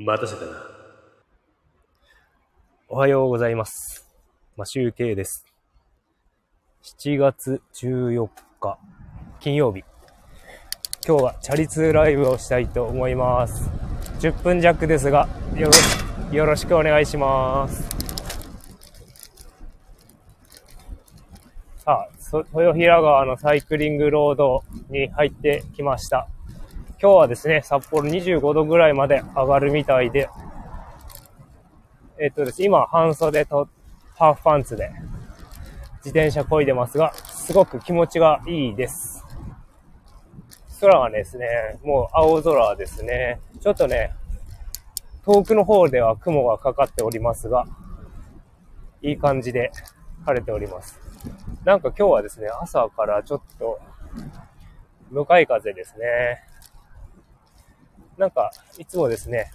待たせたな。おはようございます。まあ、集計です。7月14日、金曜日。今日はチャリ通ライブをしたいと思います。10分弱ですが、よろしよろしくお願いします。さあ、そ豊平川のサイクリングロードに入ってきました。今日はですね、札幌25度ぐらいまで上がるみたいで、えっとです、今、半袖とハーフパンツで自転車漕いでますが、すごく気持ちがいいです。空はですね、もう青空ですね。ちょっとね、遠くの方では雲がかかっておりますが、いい感じで晴れております。なんか今日はですね、朝からちょっと向かい風ですね。なんか、いつもですね、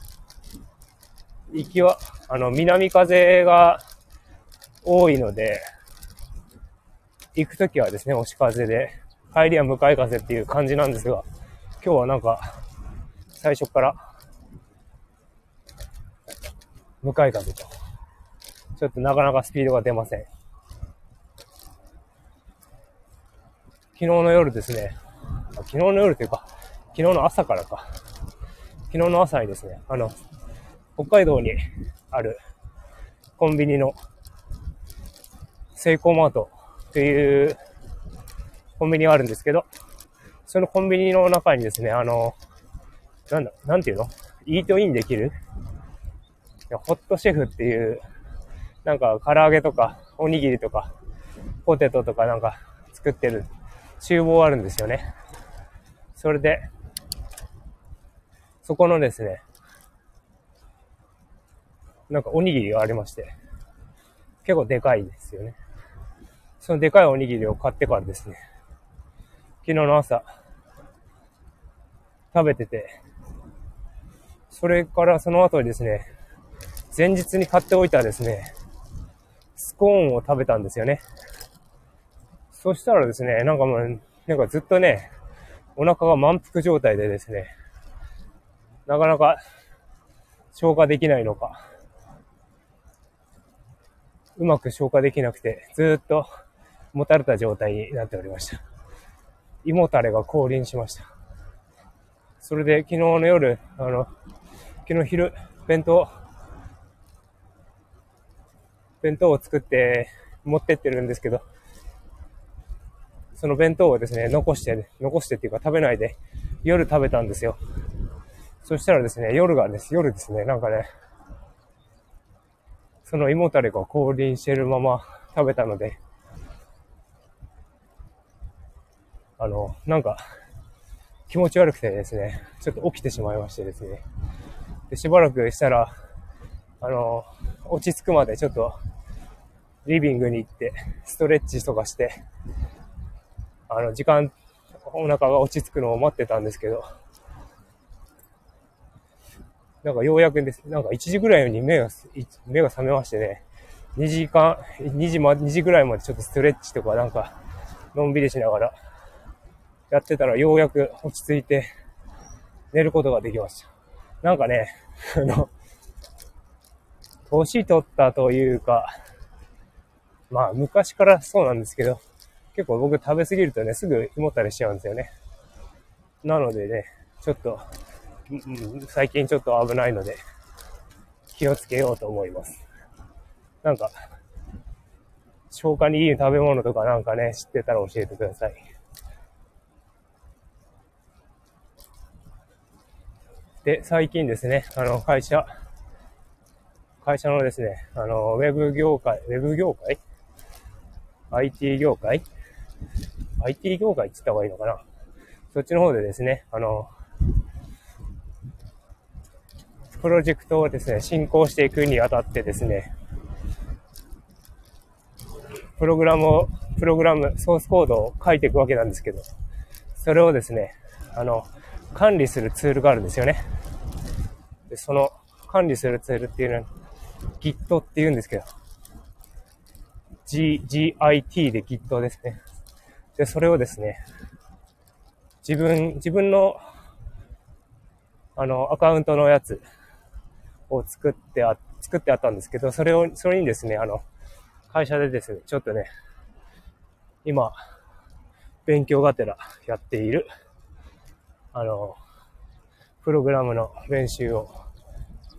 行きは、あの、南風が多いので、行くときはですね、押し風で、帰りは向かい風っていう感じなんですが、今日はなんか、最初から、向かい風と、ちょっとなかなかスピードが出ません。昨日の夜ですね、昨日の夜というか、昨日の朝からか、昨日の朝にですね、あの、北海道にあるコンビニのセイコーマートっていうコンビニがあるんですけど、そのコンビニの中にですね、あの、なんだ、なんていうの？イートインできる？ホットシェフっていう、なんか唐揚げとかおにぎりとかポテトとかなんか作ってる厨房あるんですよね。それで、そこのですね、なんかおにぎりがありまして、結構でかいですよね。そのでかいおにぎりを買ってからですね、昨日の朝、食べてて、それからその後にですね、前日に買っておいたですね、スコーンを食べたんですよね。そしたらですね、なんかもう、なんかずっとね、お腹が満腹状態でですね、なかなか消化できないのか、うまく消化できなくて、ずっともたれた状態になっておりました。胃もたれが降臨しました。それで昨日の夜、あの、昨日昼、弁当、弁当を作って持ってってるんですけど、その弁当をですね、残して、残してっていうか食べないで夜食べたんですよ。そしたらですね、夜がです、夜ですね、なんかね、その胃もたれが降臨してるまま食べたので、あの、なんか、気持ち悪くてですね、ちょっと起きてしまいましてですね。で、しばらくしたら、あの、落ち着くまでちょっと、リビングに行って、ストレッチとかして、あの、時間、お腹が落ち着くのを待ってたんですけど、なんかようやくです。なんか1時ぐらいに目が、目が覚めましてね、2時間、2時ま、2時ぐらいまでちょっとストレッチとかなんか、のんびりしながら、やってたらようやく落ち着いて、寝ることができました。なんかね、あの、年取ったというか、まあ昔からそうなんですけど、結構僕食べ過ぎるとね、すぐ胃もたれしちゃうんですよね。なのでね、ちょっと、最近ちょっと危ないので、気をつけようと思います。なんか、消化にいい食べ物とかなんかね、知ってたら教えてください。で、最近ですね、あの、会社、会社のですね、あの、ウェブ業界、ウェブ業界 ?IT 業界 ?IT 業界って言った方がいいのかな？そっちの方でですね、あの、プロジェクトをですね、進行していくにあたってですね、プログラムを、プログラム、ソースコードを書いていくわけなんですけど、それをですね、あの、管理するツールがあるんですよね。で、その管理するツールっていうのは Git って言うんですけど、G、GIT で Git ですね。で、それをですね、自分、自分の、あの、アカウントのやつを作ってあ、作ってあったんですけど、それを、それにですね、あの、会社でですね、ちょっとね、今、勉強がてらやっている、あの、プログラムの練習を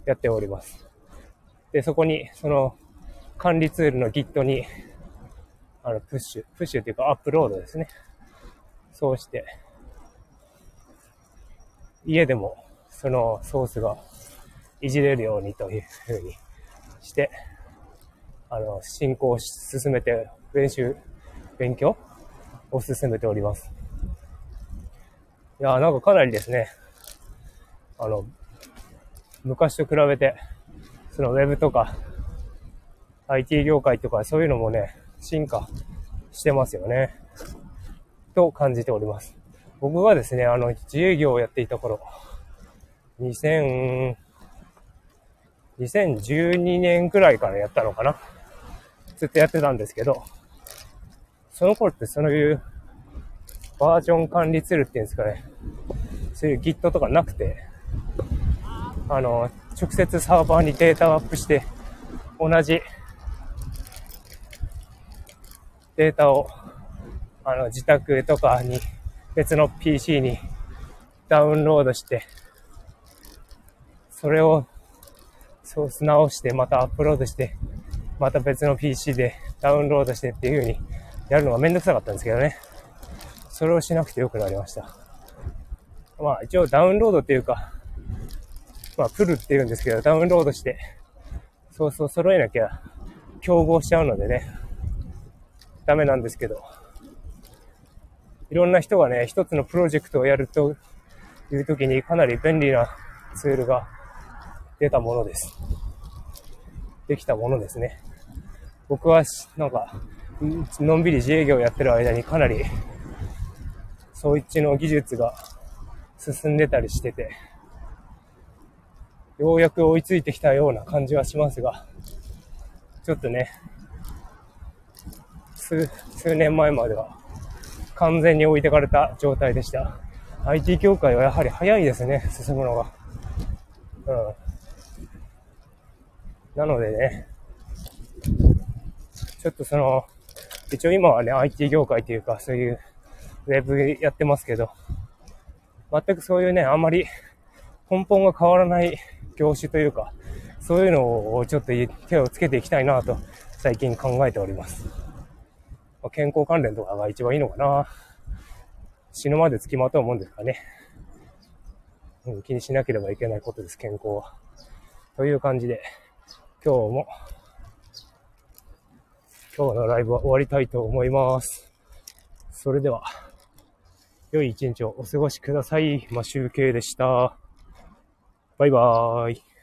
やっております。で、そこに、その、管理ツールの Git に、あの、プッシュ、プッシュっていうかアップロードですね。そうして、家でもそのソースがいじれるようにというふうにして、あの、進行を進めて、練習、勉強を進めております。いや、なんかかなりですね、あの、昔と比べて、そのウェブとか、IT 業界とかそういうのもね、進化してますよね。と感じております。僕はですね、あの、自営業をやっていた頃、2000、2012年くらいからやったのかな。ずっとやってたんですけど、その頃ってそういうバージョン管理ツールっていうんですかね、そういう Git とかなくて、あの、直接サーバーにデータをアップして、同じデータを、あの、自宅とかに、別の PC にダウンロードして、それをソース直して、またアップロードして、また別の PC でダウンロードしてっていう風にやるのがめんどくさかったんですけどね。それをしなくてよくなりました。まあ一応ダウンロードっていうか、まあプルって言うんですけど、ダウンロードして、そうそう揃えなきゃ競合しちゃうのでね、ダメなんですけど、いろんな人がね、一つのプロジェクトをやるという時にかなり便利なツールが出たものです。できたものですね。僕は、なんか、のんびり自営業やってる間にかなり、そいつの技術が進んでたりしてて、ようやく追いついてきたような感じはしますが、ちょっとね、数、数年前までは完全に置いてかれた状態でした。IT 業界はやはり早いですね、進むのが。うん。なのでね、ちょっとその、一応今はね、IT 業界というか、そういうウェブやってますけど、全くそういうね、あんまり根本が変わらない業種というか、そういうのをちょっと手をつけていきたいなと最近考えております。ま健康関連とかが一番いいのかな。死ぬまで付きまとうもんですかね。気にしなければいけないことです、健康は。という感じで、今日も、今日のライブは終わりたいと思います。それでは、良い一日をお過ごしください。マシュウケイでした。バイバーイ。